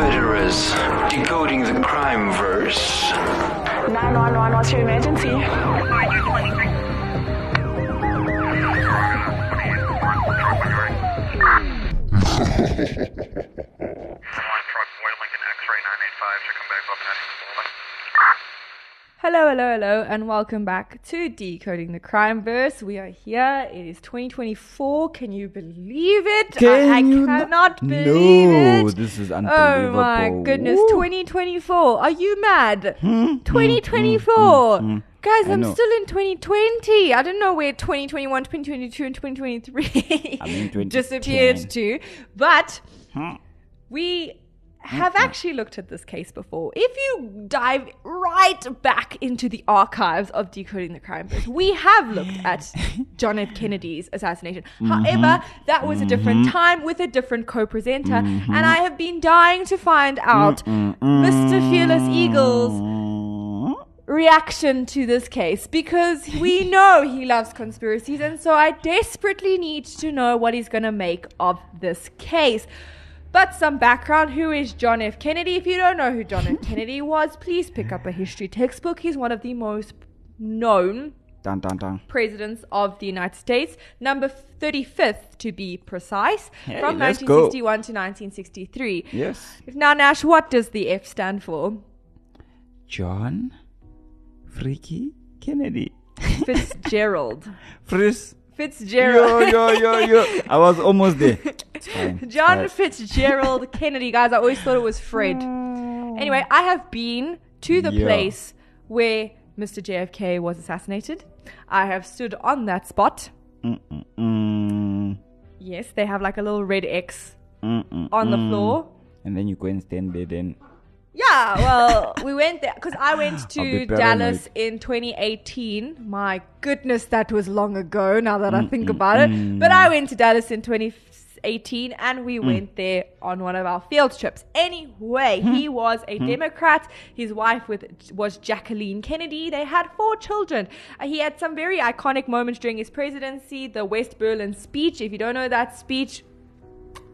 murderers, decoding the crime verse. 911, what's your emergency? One truck, Boy Lincoln X-ray 985, should come back up and Hello, hello, hello, and welcome back to Decoding the Crime Verse. We are here. It is 2024. Can you believe it? Can I, I cannot believe No, it. this is unbelievable. Oh my goodness, Woo. 2024. Are you mad? Hmm, 2024. Guys, I I'm still in 2020. I don't know where 2021, 2022, and 2023 I'm in 2010. disappeared to, but Hmm. we have actually looked at this case before. If you dive right back into the archives of Decoding the Crime we have looked at John F. Kennedy's assassination. Mm-hmm. However, that was a different time with a different co presenter, Mm-hmm. and I have been dying to find out Mr. Fearless Eagle's reaction to this case because we know he loves conspiracies, and so I desperately need to know what he's going to make of this case. But some background who is John F. Kennedy? If you don't know who John F. Kennedy was, please pick up a history textbook. He's one of the most known Dun, dun, dun. presidents of the United States, number 35th to be precise, Hey, from let's go. 1961 to 1963. Yes. Now, Nash, what does the F stand for? John Freaky Kennedy. Fitzgerald. Frizz. Fitzgerald. Yo, yo, yo, yo. I was almost there. It's fine. It's John fine. Fitzgerald Kennedy, guys. I always thought it was Fred. Anyway, I have been to the Yeah. place where Mr. JFK was assassinated. I have stood on that spot. Mm, Yes, they have like a little red X mm, mm, on the floor. And then you go and stand there then. Yeah, well, we went there because I went to Dallas in 2018. My goodness, that was long ago now that I think Mm, about it. But I went to Dallas in 2018 and Mm. we went there on one of our field trips. Anyway, Hmm. he was a Democrat. His wife with, was Jacqueline Kennedy. They had four children. Uh, he had some very iconic moments during his presidency. The West Berlin speech. If you don't know that speech,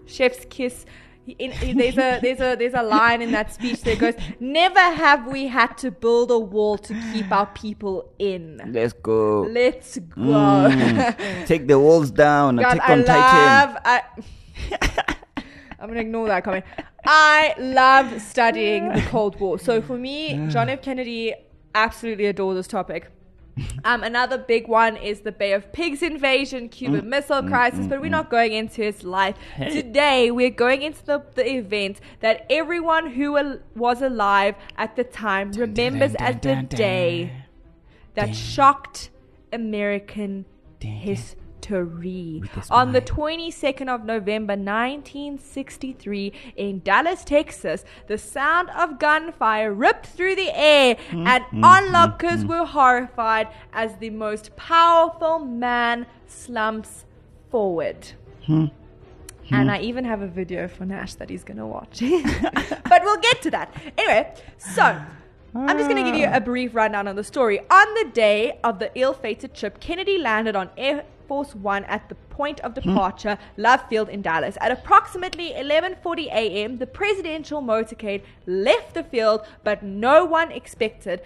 chef's kiss. In, in- there's a there's a there's a line in that speech that goes, "Never have we had to build a wall to keep our people in. Let's go. Let's go." Mm. Take the walls down. God, I love. I, I'm gonna ignore that comment. I love studying the Cold War. So for me, John F. Kennedy absolutely adore this topic. Um, another big one is the Bay of Pigs invasion, Cuban mm. Missile mm, Crisis, mm, but we're not going into his life. Today, we're going into the, the event that everyone who al- was alive at the time remembers dun, as the dun, dun. day that shocked American history. On the 22nd of November 1963 in Dallas, Texas, the sound of gunfire ripped through the air, Hmm, and onlookers were horrified as the most powerful man slumps forward. Hmm. And I even have a video for Nash that he's going to watch. but we'll get to that. Anyway, so I'm just going to give you a brief rundown on the story. On the day of the ill fated trip, Kennedy landed on Air Force One at the point of hmm. departure, Love Field in Dallas. At approximately 11:40 a.m., the presidential motorcade left the field, but no one expected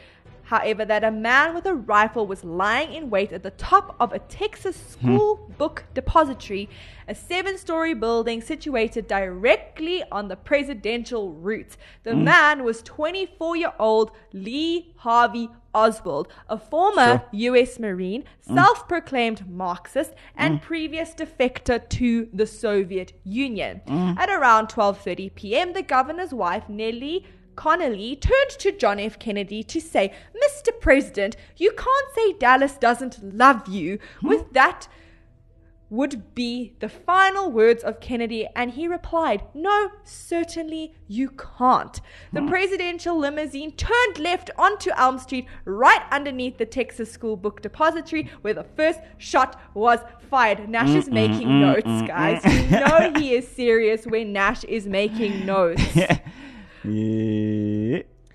However, that a man with a rifle was lying in wait at the top of a Texas hmm. school book depository, a seven story building situated directly on the presidential route. The hmm. man was 24 year old Lee Harvey Oswald, a former U.S. Marine, mm. self proclaimed Marxist, and mm. previous defector to the Soviet Union. Mm. At around 12:30 p.m., the governor's wife, Nellie Connally turned to John F. Kennedy to say, Mr. President, you can't say Dallas doesn't love you. Hmm? With that would be the final words of Kennedy, and he replied, No, certainly you can't. The presidential limousine turned left onto Elm Street, right underneath the Texas School Book Depository, where the first shot was fired. Nash is making notes, guys. You know he is serious when Nash is making notes. Yeah.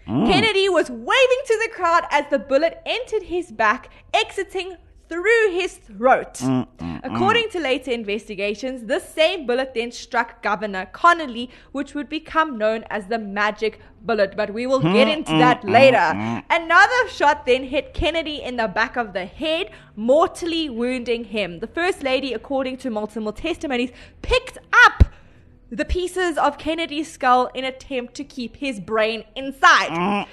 Mm. Kennedy was waving to the crowd as the bullet entered his back, exiting through his throat. Mm, mm, mm. According to later investigations, this same bullet then struck Governor Connally, which would become known as the magic bullet, but we will get hmm, into that later. Another shot then hit Kennedy in the back of the head, mortally wounding him. The First Lady, according to multiple testimonies, picked up the pieces of Kennedy's skull in attempt to keep his brain inside.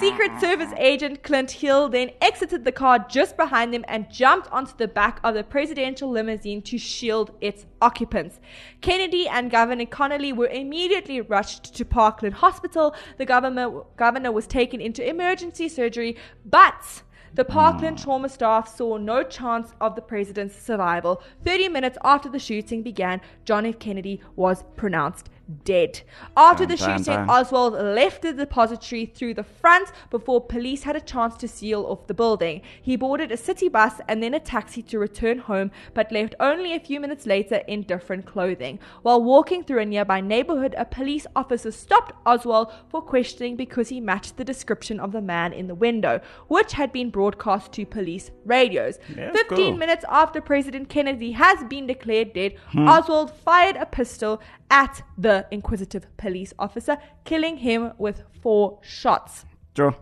Secret Service agent Clint Hill then exited the car just behind them and jumped onto the back of the presidential limousine to shield its occupants. Kennedy and Governor Connally were immediately rushed to Parkland Hospital. The governor, governor was taken into emergency surgery, but the Parkland trauma staff saw no chance of the president's survival. 30 minutes after the shooting began, John F. Kennedy was pronounced dead. After the shooting. Oswald left the depository through the front before police had a chance to seal off the building. He boarded a city bus and then a taxi to return home, but left only a few minutes later in different clothing. While walking through a nearby neighborhood, a police officer stopped Oswald for questioning because he matched the description of the man in the window, which had been broadcast to police radios. Yeah, 15 cool. minutes after President Kennedy has been declared dead, Oswald fired a pistol at the inquisitive police officer, killing him with four shots. Sure.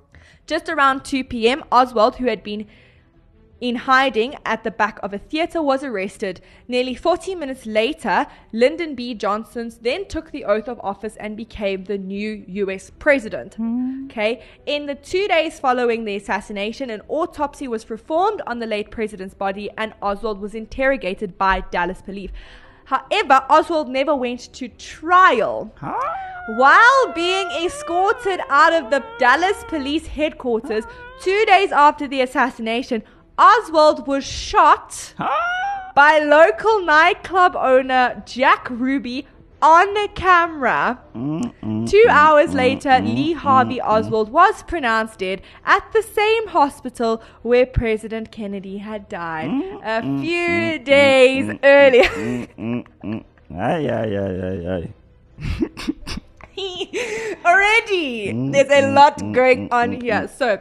Just around 2 p.m., Oswald, who had been in hiding at the back of a theater, was arrested. Nearly 40 minutes later, Lyndon B. Johnson then took the oath of office and became the new U.S. president. Hmm. Okay. In the two days following the assassination, an autopsy was performed on the late president's body, and Oswald was interrogated by Dallas police. However, Oswald never went to trial. While being escorted out of the Dallas police headquarters two days after the assassination, Oswald was shot by local nightclub owner Jack Ruby on the camera. Two hours later, Lee Harvey Oswald was pronounced dead at the same hospital where President Kennedy had died a few days earlier. Ay, ay, ay, ay, ay. Already, there's a lot going on here. So,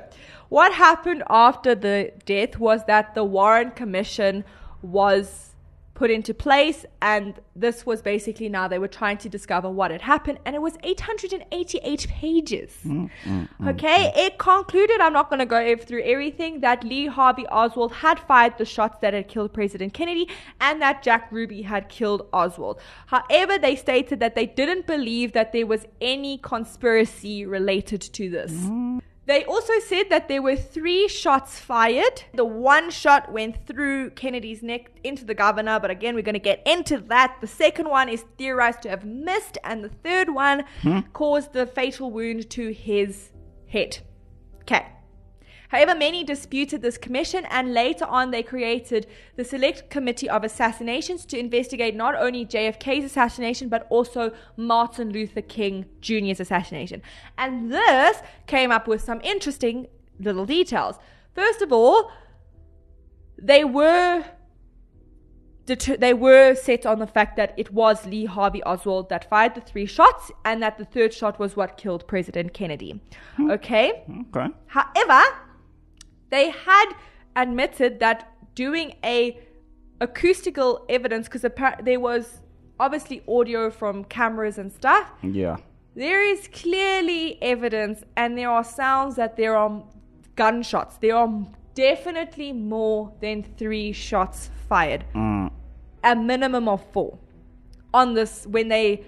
what happened after the death was that the Warren Commission was put into place, and this was basically now they were trying to discover what had happened, and it was 888 pages. Mm, mm, mm, okay, it concluded, I'm not going to go through everything, that Lee Harvey Oswald had fired the shots that had killed President Kennedy and that Jack Ruby had killed Oswald. However, they stated that they didn't believe that there was any conspiracy related to this. They also said that there were three shots fired. The one shot went through Kennedy's neck into the governor, but again, we're going to get into that. The second one is theorized to have missed, and the third one hmm? caused the fatal wound to his head. Okay. However, many disputed this commission, and later on, they created the Select Committee of Assassinations to investigate not only JFK's assassination, but also Martin Luther King Jr.'s assassination. And this came up with some interesting little details. First of all, they were deter- they were set on the fact that it was Lee Harvey Oswald that fired the three shots, and that the third shot was what killed President Kennedy. Hmm. Okay. Okay. However, they had admitted that doing a acoustical evidence because there was obviously audio from cameras and stuff. Yeah. There is clearly evidence, and there are sounds that there are gunshots. There are definitely more than three shots fired. Mm. A minimum of four on this when they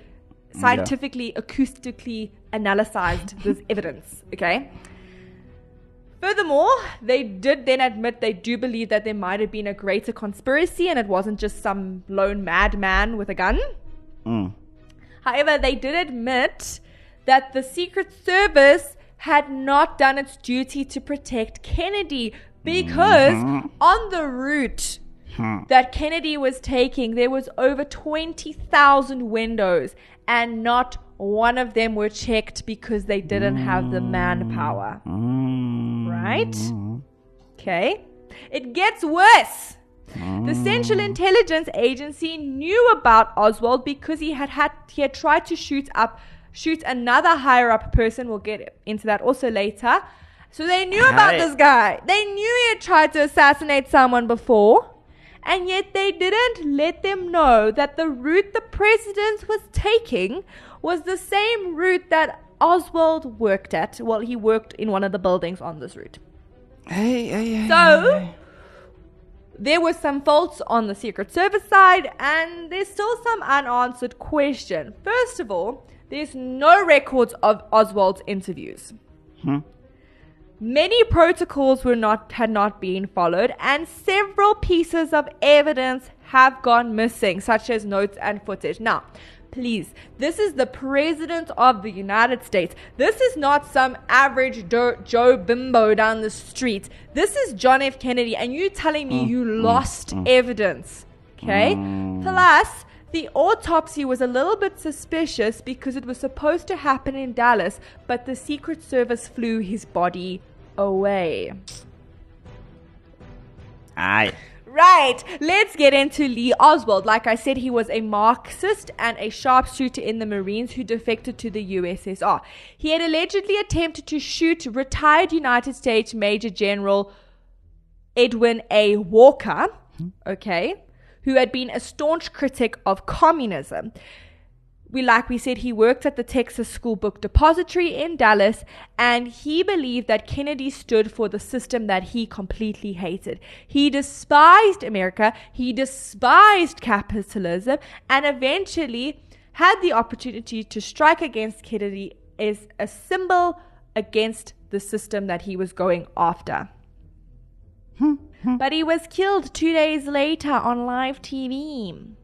scientifically, acoustically analyzed this evidence. Okay. Furthermore, they did then admit they do believe that there might have been a greater conspiracy and it wasn't just some lone madman with a gun. Mm. However, they did admit that the Secret Service had not done its duty to protect Kennedy because on the route Hmm. that Kennedy was taking, there was over 20,000 windows and not one of them were checked because they didn't have the manpower. Hmm. Right? Okay. It gets worse. The Central hmm. Intelligence Agency knew about Oswald because he had had he had tried to shoot up shoot another higher up person. We'll get into that also later. So they knew about Hi. this guy. They knew he had tried to assassinate someone before. And yet they didn't let them know that the route the president was taking was the same route that Oswald worked at. Well, he worked in one of the buildings on this route. Hey, hey, hey. So there were some faults on the Secret Service side, and there's still some unanswered question. First of all, there's no records of Oswald's interviews. Hmm. Many protocols were not had not been followed, and several pieces of evidence have gone missing, such as notes and footage. Now, please, this is the president of the United States. This is not some average do- Joe Bimbo down the street. This is John F. Kennedy, and you telling me mm, you mm, lost mm. evidence? Okay. Plus, the autopsy was a little bit suspicious because it was supposed to happen in Dallas, but the Secret Service flew his body away. Aye. Right, let's get into Lee Oswald. Like I said, he was a Marxist and a sharpshooter in the Marines who defected to the USSR. He had allegedly attempted to shoot retired United States Major General Edwin A. Walker, hmm. okay, who had been a staunch critic of communism. We like we said he worked at the Texas School Book Depository in Dallas and he believed that Kennedy stood for the system that he completely hated. He despised America, he despised capitalism and eventually had the opportunity to strike against Kennedy as a symbol against the system that he was going after. Hmm. Mm-hmm. But he was killed two days later on live TV.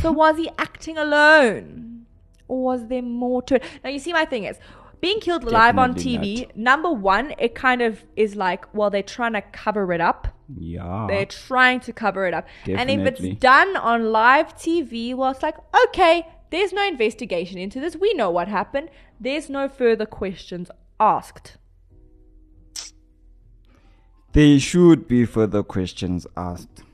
So was he acting alone? Or was there more to it? Now you see my thing is being killed live on Definitely TV, number one, it kind of is like, well, they're trying to cover it up. Yeah. They're trying to cover it up. And if it's done on live TV, well, it's like, okay, there's no investigation into this. We know what happened. There's no further questions asked. There should be further questions asked.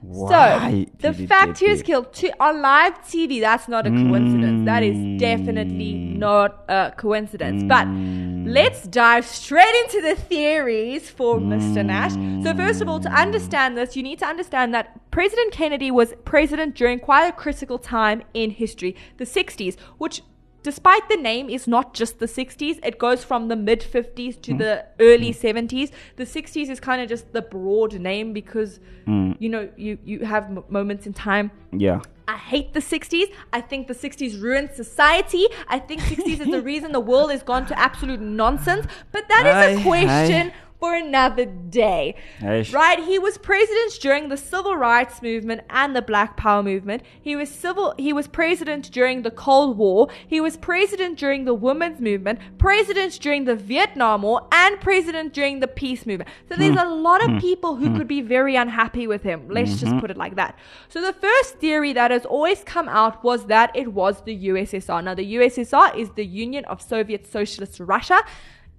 Why so the fact he was there? killed to, on live TV, that's not a coincidence. That is hmm. definitely not a coincidence. But hmm. let's dive straight into the theories for Mr. Nash. So hmm. first of all, to understand this, you need to understand that President Kennedy was president during quite a critical time in history, the 60s, which despite the name is not just the 60s it goes from the mid 50s to the early 70s the 60s is kind of just the broad name because mm. you know you you have m- moments in time Yeah. I hate the 60s. I think the 60s ruined society. I think 60s is the reason the world has gone to absolute nonsense. But that is Aye, a question for another day. Aye. Right? He was president during the civil rights movement and the black power movement. He was civil he was president during the Cold War. He was president during the women's movement, president during the Vietnam War, and president during the peace movement. So there's hmm. a lot of hmm. people who hmm. could be very unhappy with him. Let's just mm-hmm. put it like that. So the first theory that has always come out was that it was the USSR. Now the USSR is the Union of Soviet Socialist Russia.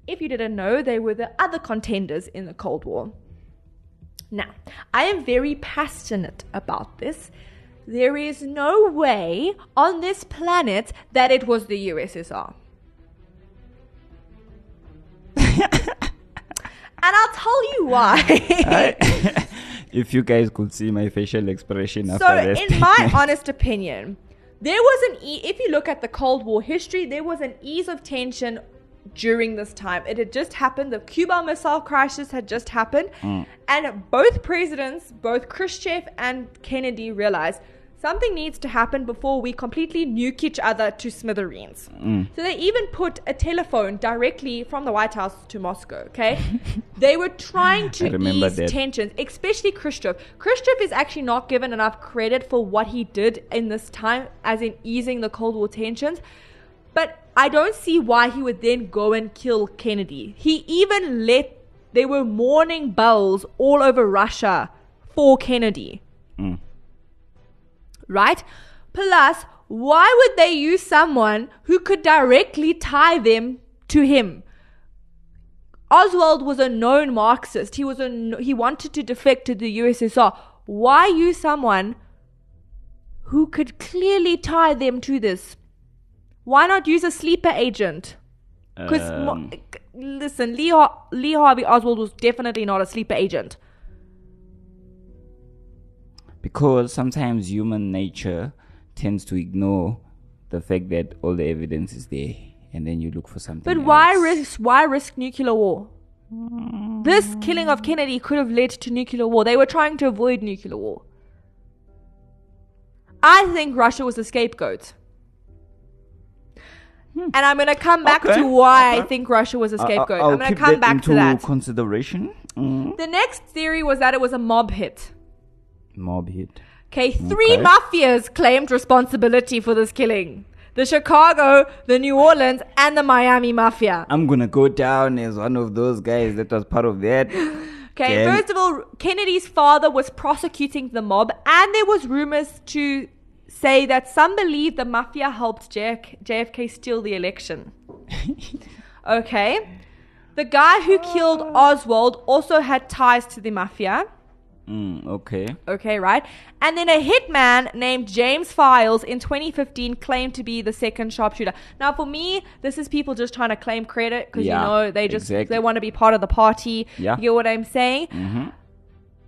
If you didn't know, they were the other contenders in the Cold War. Now, I am very passionate about this. There is no way on this planet that it was the USSR. and I'll tell you why. if you guys could see my facial expression after so, in my honest opinion, there was an e- if you look at the Cold War history, there was an ease of tension during this time. It had just happened. The Cuba Missile Crisis had just happened, mm. and both presidents, both Khrushchev and Kennedy, realized something needs to happen before we completely nuke each other to smithereens. Mm. So they even put a telephone directly from the White House to Moscow. Okay, they were trying to ease that. tensions, especially Khrushchev. Khrushchev is actually not given enough credit for what he did in this time, as in easing the Cold War tensions. But I don't see why he would then go and kill Kennedy. He even let there were mourning bells all over Russia for Kennedy. Mm. Right? Plus, why would they use someone who could directly tie them to him? Oswald was a known Marxist. He was a he wanted to defect to the USSR. Why use someone who could clearly tie them to this? Why not use a sleeper agent? Because Um, listen, Lee, Har- Lee Harvey Oswald was definitely not a sleeper agent. Because sometimes human nature tends to ignore the fact that all the evidence is there, and then you look for something. But why risk? Why risk nuclear war? This killing of Kennedy could have led to nuclear war. They were trying to avoid nuclear war. I think Russia was a scapegoat. And I'm going to come back Hmm. Okay, to why I think Russia was a scapegoat. I'll I'm going to come back to that. consideration. Mm. The next theory was that it was a mob hit. Mob hit. Okay, three Okay. mafias claimed responsibility for this killing. The Chicago, the New Orleans, and the Miami mafia. I'm gonna go down as one of those guys that was part of that. Okay, first of all, Kennedy's father was prosecuting the mob, and there was rumors to say that some believe the mafia helped JF- JFK steal the election. okay, the guy who killed Oswald also had ties to the mafia. Mm, okay. Okay, right? And then a hitman named James Files in 2015 claimed to be the second sharpshooter. Now, for me, this is people just trying to claim credit because Yeah, you know they just exactly. they want to be part of the party. Yeah. You get what I'm saying? Mm-hmm.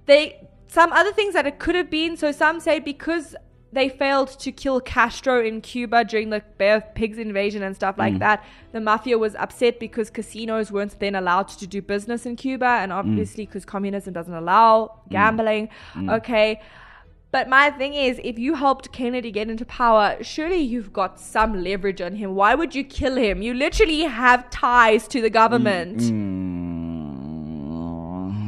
They some other things that it could have been. So some say because they failed to kill Castro in Cuba during the Bay of Pigs invasion and stuff Mm. like that, the mafia was upset because casinos weren't then allowed to do business in Cuba, and Mm. obviously because communism doesn't allow gambling. Okay. But my thing is, if you helped Kennedy get into power, surely you've got some leverage on him. Why would you kill him? You literally have ties to the government.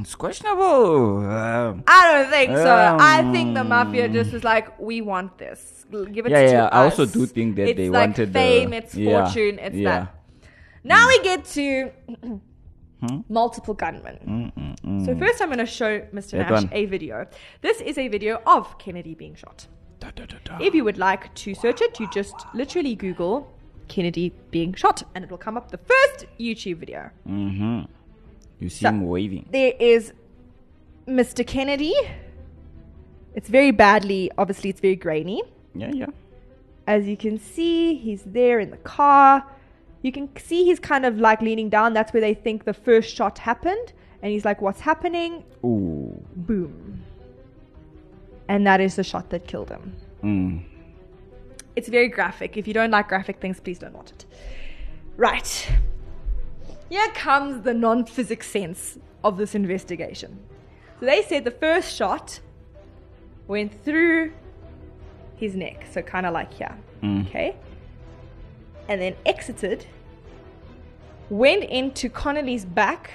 Mm, it's questionable. Um, I don't think so. Um, I think the mafia just was like, we want this. Give it Yeah, to yeah, us. I also do think that it's they like wanted the- fame, it's yeah, fortune, it's yeah. that. Now we get to multiple gunmen. So first, I'm going to show Mr. That Nash one. a video. This is a video of Kennedy being shot. Da, da, da. If you would like to search it, you just literally Google Kennedy being shot, and it will come up the first YouTube video. Mm-hmm. You see So- him waving. there is Mr. Kennedy. It's very badly, obviously, it's very grainy. Yeah, yeah. As you can see, he's there in the car. You can see he's kind of like leaning down. That's where they think the first shot happened. And he's like, What's happening? Ooh. Boom. And that is the shot that killed him. Mm. It's very graphic. If you don't like graphic things, please don't watch it. Right. Here comes the non physics sense of this investigation. So they said the first shot went through his neck, so kind of like here. Mm. Okay. And then exited, went into Connally's back,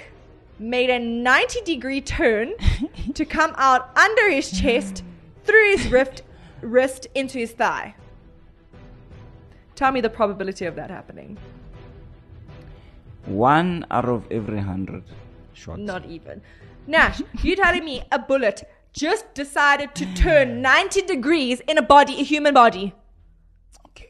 made a 90 degree turn to come out under his chest, through his wrist, wrist into his thigh. Tell me the probability of that happening. One out of every hundred shots. Not even. Nash, You're telling me a bullet just decided to turn 90 degrees in a body, a human body? Okay.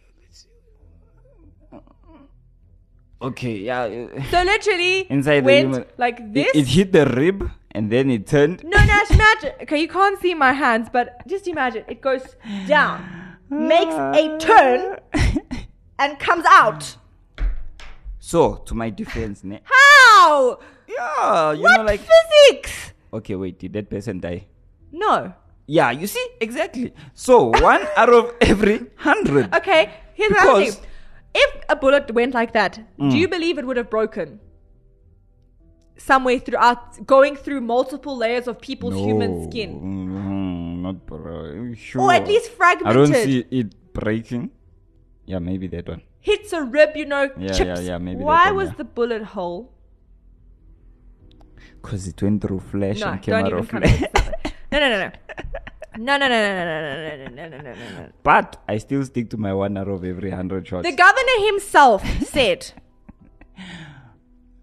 Okay, yeah. uh, So literally Inside the went human. like this. it hit the rib and then it turned. no, Nash, imagine. Okay, you can't see my hands, but just imagine it goes down, makes a turn, and comes out. So, to my defense, ne? How? Yeah, you what know, like. physics? Okay, wait, did that person die? No. Yeah, you see, exactly. So, one out of every hundred. Okay, here's the thing. If a bullet went like that, Mm. do you believe it would have broken? Somewhere throughout, going through multiple layers of people's human skin. Mm, not bro. Sure. Or at least fragmented. I don't see it breaking. Yeah, maybe that one. Hits a rib, you know, Yeah, chips. yeah, yeah, maybe Why one, was yeah. the bullet hole? Because it went through flesh No, and came out of flesh. in. Stop it. No, no, no, no. No, no, no, no, no, no, no, no, no, no, no, no. But I still stick to my one out of every hundred shots. The governor himself said,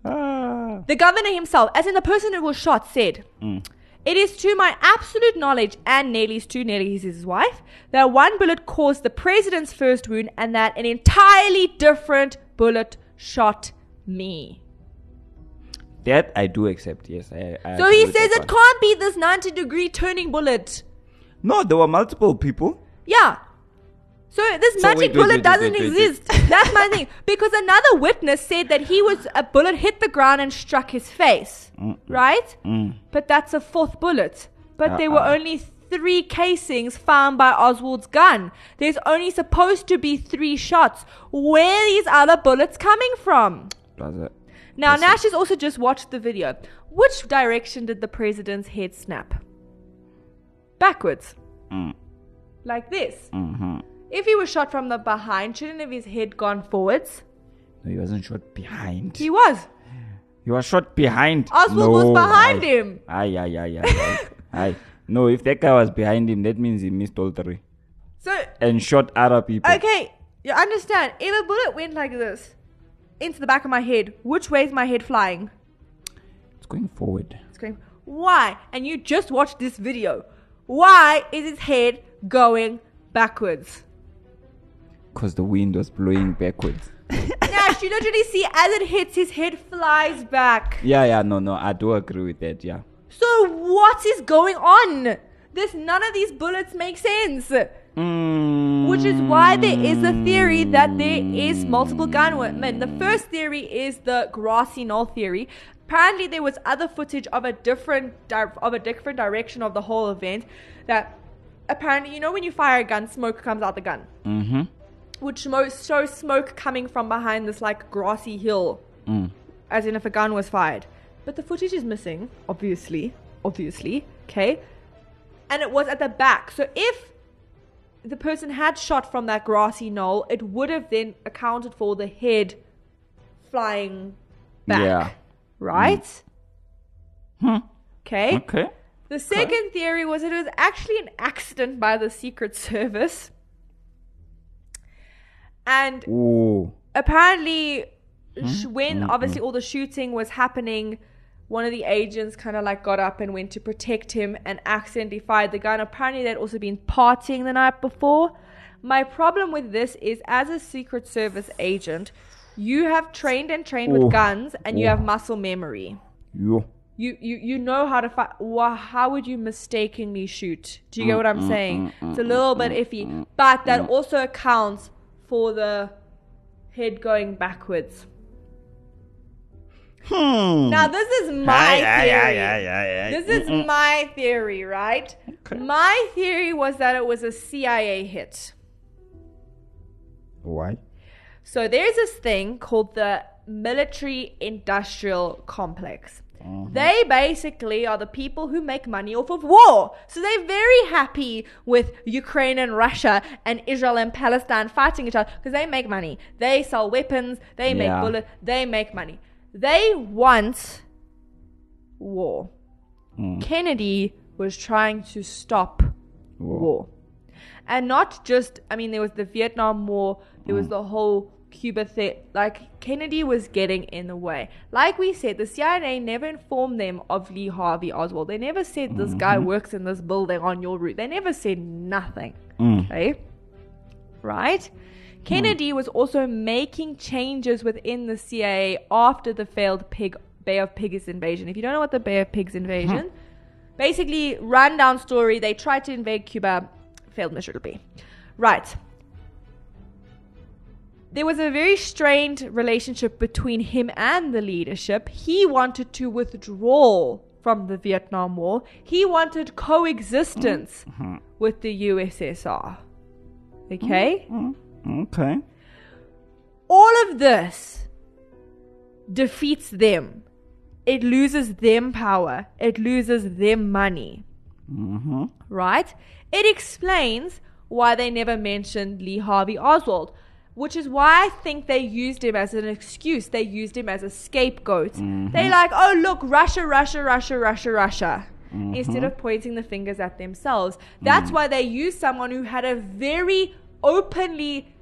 Ah. the governor himself, as in the person who was shot, said, Mm. It is to my absolute knowledge and Nellie's too, Nelly is his wife, that one bullet caused the president's first wound and that an entirely different bullet shot me. That I do accept, yes. I, I So he says it can't be this 90 degree turning bullet. No, there were multiple people. Yeah. So this So magic wait, bullet wait, doesn't wait, exist. That's my thing. Because another witness said that he was a bullet hit the ground and struck his face. Right? Mm. But that's a fourth bullet. But there were Uh-uh. only three casings found by Oswald's gun. There's only supposed to be three shots. Where are these other bullets coming from? Was it? Now, Listen. Nash has also just watched the video. Which direction did the president's head snap? Backwards. Mm. Like this. Mm-hmm. If he was shot from the behind, shouldn't have his head gone forwards? No, he wasn't shot behind. He was. He was shot behind. Oswald was No, behind aye. him. Aye, aye, aye, aye, aye. aye. No, if that guy was behind him, that means he missed all three So, and shot other people. okay, you understand. If a bullet went like this into the back of my head, which way is my head flying? It's going forward. It's going, why? And you just watched this video. Why is his head going backwards? Because the wind was blowing backwards. Nash, you literally see as it hits, his head flies back. Yeah, yeah, no, no, I do agree with that, yeah. So what is going on? This none of these bullets make sense. Mm. Which is why there is a theory that there is multiple gunmen. The first theory is the grassy knoll theory. Apparently, there was other footage of a different di- of a different direction of the whole event. That apparently, you know, when you fire a gun, smoke comes out the gun, Mm-hmm. Which mo- shows smoke coming from behind this like grassy hill Mm. as in if a gun was fired. But the footage is missing, obviously. Obviously. Okay? And it was at the back. So if the person had shot from that grassy knoll, it would have then accounted for the head flying back. Yeah. Right? Hmm. Okay. Okay. The second theory was it was actually an accident by the Secret Service. And Ooh. apparently Hmm? when mm-hmm. obviously all the shooting was happening one of the agents kind of like got up and went to protect him and accidentally fired the gun apparently they'd also been partying the night before my problem with this is as a secret service agent you have trained and trained Ooh. with guns and you have muscle memory Yo. you, you you know how to fight. Wha how would you mistakenly shoot? Do you get mm, what I'm mm, saying? Mm, it's a little bit iffy, but that also accounts for the head going backwards. Hmm. Now this is my Aye, theory. aye, aye. This is my theory, right? My theory was that it was a CIA hit. Why? So there's this thing called the military industrial complex. Mm-hmm. They basically are the people who make money off of war. So they're very happy with Ukraine and Russia and Israel and Palestine fighting each other because they make money. They sell weapons, they make Yeah. bullets, they make money. They want war. Mm. Kennedy was trying to stop war. And not just, I mean, there was the Vietnam War, there was mm. the whole Cuba thing. Like, Kennedy was getting in the way. Like we said, the CIA never informed them of Lee Harvey Oswald. They never said this guy mm-hmm. works in this building on your route. They never said nothing. Mm. Okay? Right? Mm. Kennedy was also making changes within the CIA after the failed Pig, Bay of Pigs invasion. If you don't know what the Bay of Pigs invasion, uh-huh. basically, rundown story, they tried to invade Cuba, failed miserably. Right. There was a very strained relationship between him and the leadership. He wanted to withdraw from the Vietnam War. He wanted coexistence with the USSR. Okay? Okay. all of this defeats them. It loses them power. It loses them money. Mm-hmm. Right? It explains why they never mentioned Lee Harvey Oswald, which is why I think they used him as an excuse. They used him as a scapegoat. They like, oh look, Russia, Russia, Russia, Russia, Russia. Instead of pointing the fingers at themselves. That's why they used someone who had a very openly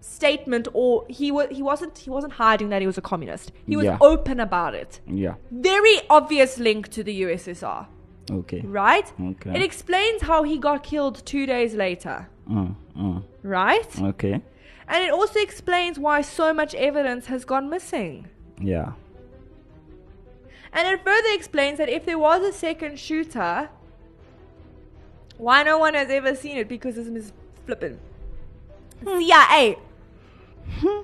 statement or he was he wasn't he wasn't hiding that he was a communist. He was Yeah. open about it. Yeah. Very obvious link to the USSR, Okay. right? Okay. It explains how he got killed 2 days later, Mm, mm. right? Okay. And it also explains why so much evidence has gone missing. Yeah. And it further explains that if there was a second shooter, why no one has ever seen it because this is flippin'. Hmm. CIA. Hmm.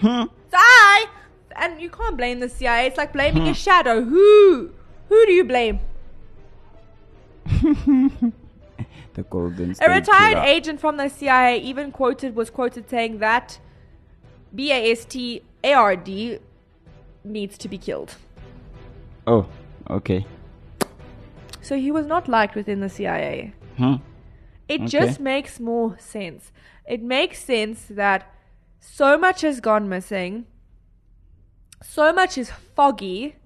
so I, and you can't blame the CIA. It's like blaming a hmm. shadow. Who? Who do you blame? The Golden A retired agent from the CIA even quoted was quoted saying that BAST ARD needs to be killed. Oh, okay. So he was not liked within the CIA. Hmm. It Okay. just makes more sense. It makes sense that so much has gone missing, so much is foggy.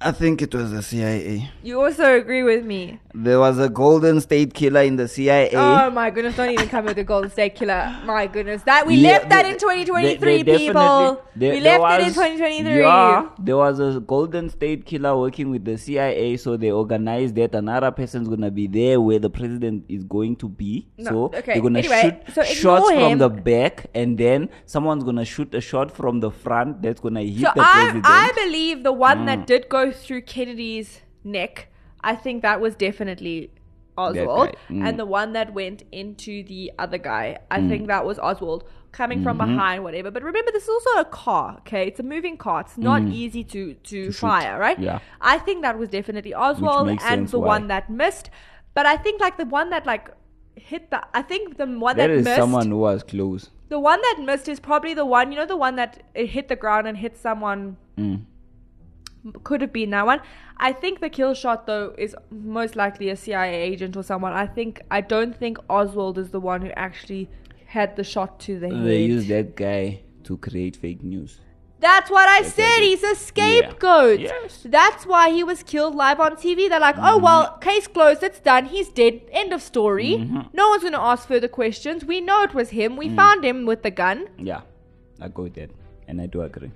I think it was the CIA. You also agree with me. There was a Golden State Killer in the CIA. Oh my goodness, don't even come with the Golden State Killer. My goodness. That we Yeah, left that in 2023, they- they people. we left it in 2023. Yeah, there was a Golden State Killer working with the CIA, so they organized that another person's gonna be there where the president is going to be. No, so okay, they're gonna anyway, shoot so shots ignore from the back, and then someone's gonna shoot a shot from the front that's gonna hit So the I, president. Mm. I believe the one that did go through Kennedy's neck, I think that was definitely Oswald. mm. And the one that went into the other guy, I think that was Oswald coming from Mm-hmm. behind, whatever. But remember, this is also a car, okay? It's a moving car. It's not easy to, to, fire, right? Mm. Yeah. I think that was definitely Oswald and sense the why. one that missed. But I think like the one that like hit the, I think the one That that is missed. someone who was close. The one that missed is probably the one, you know, the one that it hit the ground and hit someone. Mm. Could have been that one. I think the kill shot though is most likely a CIA agent or someone. I think I don't think Oswald is the one who actually had the shot to the head. They used that guy to create fake news. That's what I That's said. what He's a scapegoat. Yes. That's why he was killed live on TV. They're like, oh, well, mm-hmm. case closed. It's done. He's dead. End of story. Mm-hmm. No one's going to ask further questions. We know it was him. We mm. found him with the gun. Yeah, I go with that, and I do agree.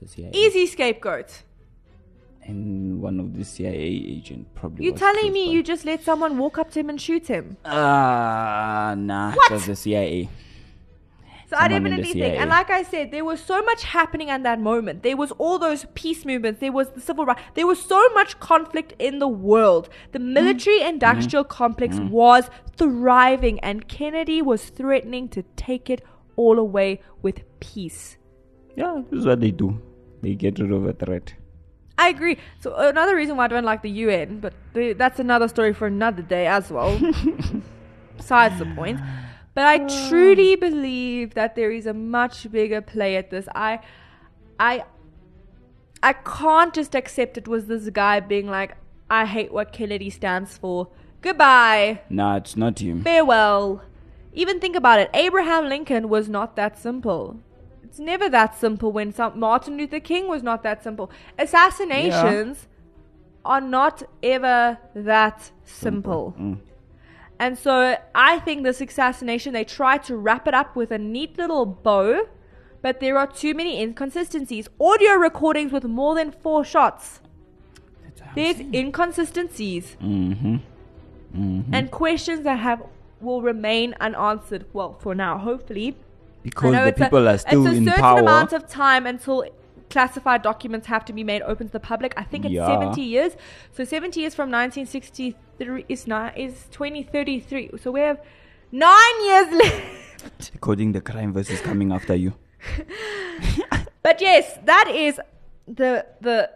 The CIA. Easy scapegoat. And one of the CIA agent probably. You was telling me by. you just let someone walk up to him and shoot him? Ah, nah. What? It was the CIA. So I Someone the definitely think, and like I said, there was so much happening at that moment. There was all those peace movements. There was the civil rights. There was so much conflict in the world. The Mm. military-industrial complex was thriving, and Kennedy was threatening to take it all away with peace. Yeah, this is what they do. They get rid of a threat. I agree. So another reason why I don't like the UN, but the, that's another story for another day as well. Besides the point. But I truly believe that there is a much bigger play at this. I I I can't just accept it was this guy being like, I hate what Kennedy stands for. Goodbye. Nah, it's not him. Farewell. Even think about it. Abraham Lincoln was not that simple. It's never that simple when some Martin Luther King was not that simple. Assassinations are not ever that simple. Mm. And so I think this assassination, they try to wrap it up with a neat little bow, but there are too many inconsistencies. Audio recordings with more than four shots. There's inconsistencies Mm-hmm. Mm-hmm. and questions that have will remain unanswered. Well, for now, hopefully. Because know the it's a- people are still in it's a in certain power. amount of time until classified documents have to be made open to the public. I think it's Yeah. 70 years. So 70 years from 1963 is not is 2033. So we have nine years left. Decoding the crime versus coming after you. But yes, that is the the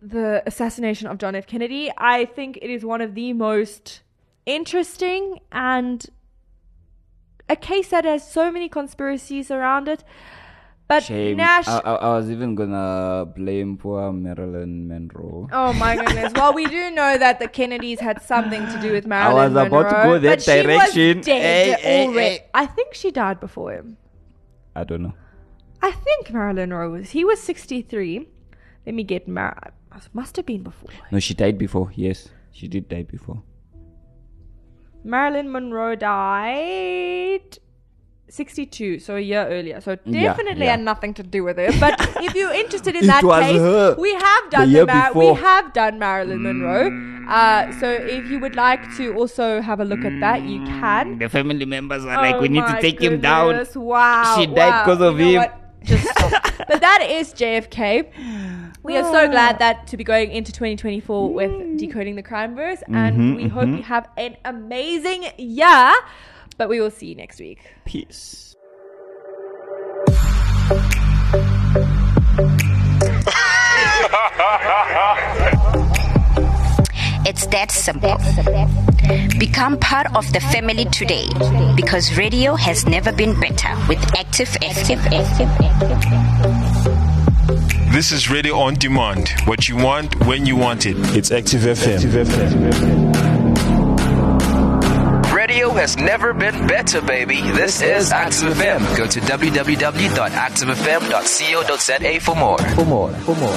the assassination of John F. Kennedy. I think it is one of the most interesting and a case that has so many conspiracies around it. But Shame. Nash, I, I, I was even gonna blame poor Marilyn Monroe. oh my goodness! well, we do know that the Kennedys had something to do with Marilyn I was about to Monroe, go that but she direction. was dead Hey, hey, already. hey. I think she died before him. I don't know. I think Marilyn Monroe was. He was sixty three. Let me get Mar. Must have been before. No, she died before. Yes, she did die before. Marilyn Monroe died 62, so a year earlier. So definitely yeah. had nothing to do with it. But if you're interested in that case, her. we have done The the Mar- we have done Marilyn Monroe. Uh, so if you would like to also have a look at that, you can. The family members are Oh like, we need to my take him down. Wow. She died wow. 'cause of You know him. what? Just stop. but that is JFK. We are so glad ah. that to be going into 2024 with decoding the crime verse, and mm-hmm, we mm-hmm. hope you have an amazing year. But we will see you next week. Peace. It's that simple. Become part of the family today because radio has never been better with Active FM. This is Radio on Demand. What you want, when you want it. It's Active FM. Radio has never been better, baby. This is Active FM. Go to www.activefm.co.za for more. For more. For more.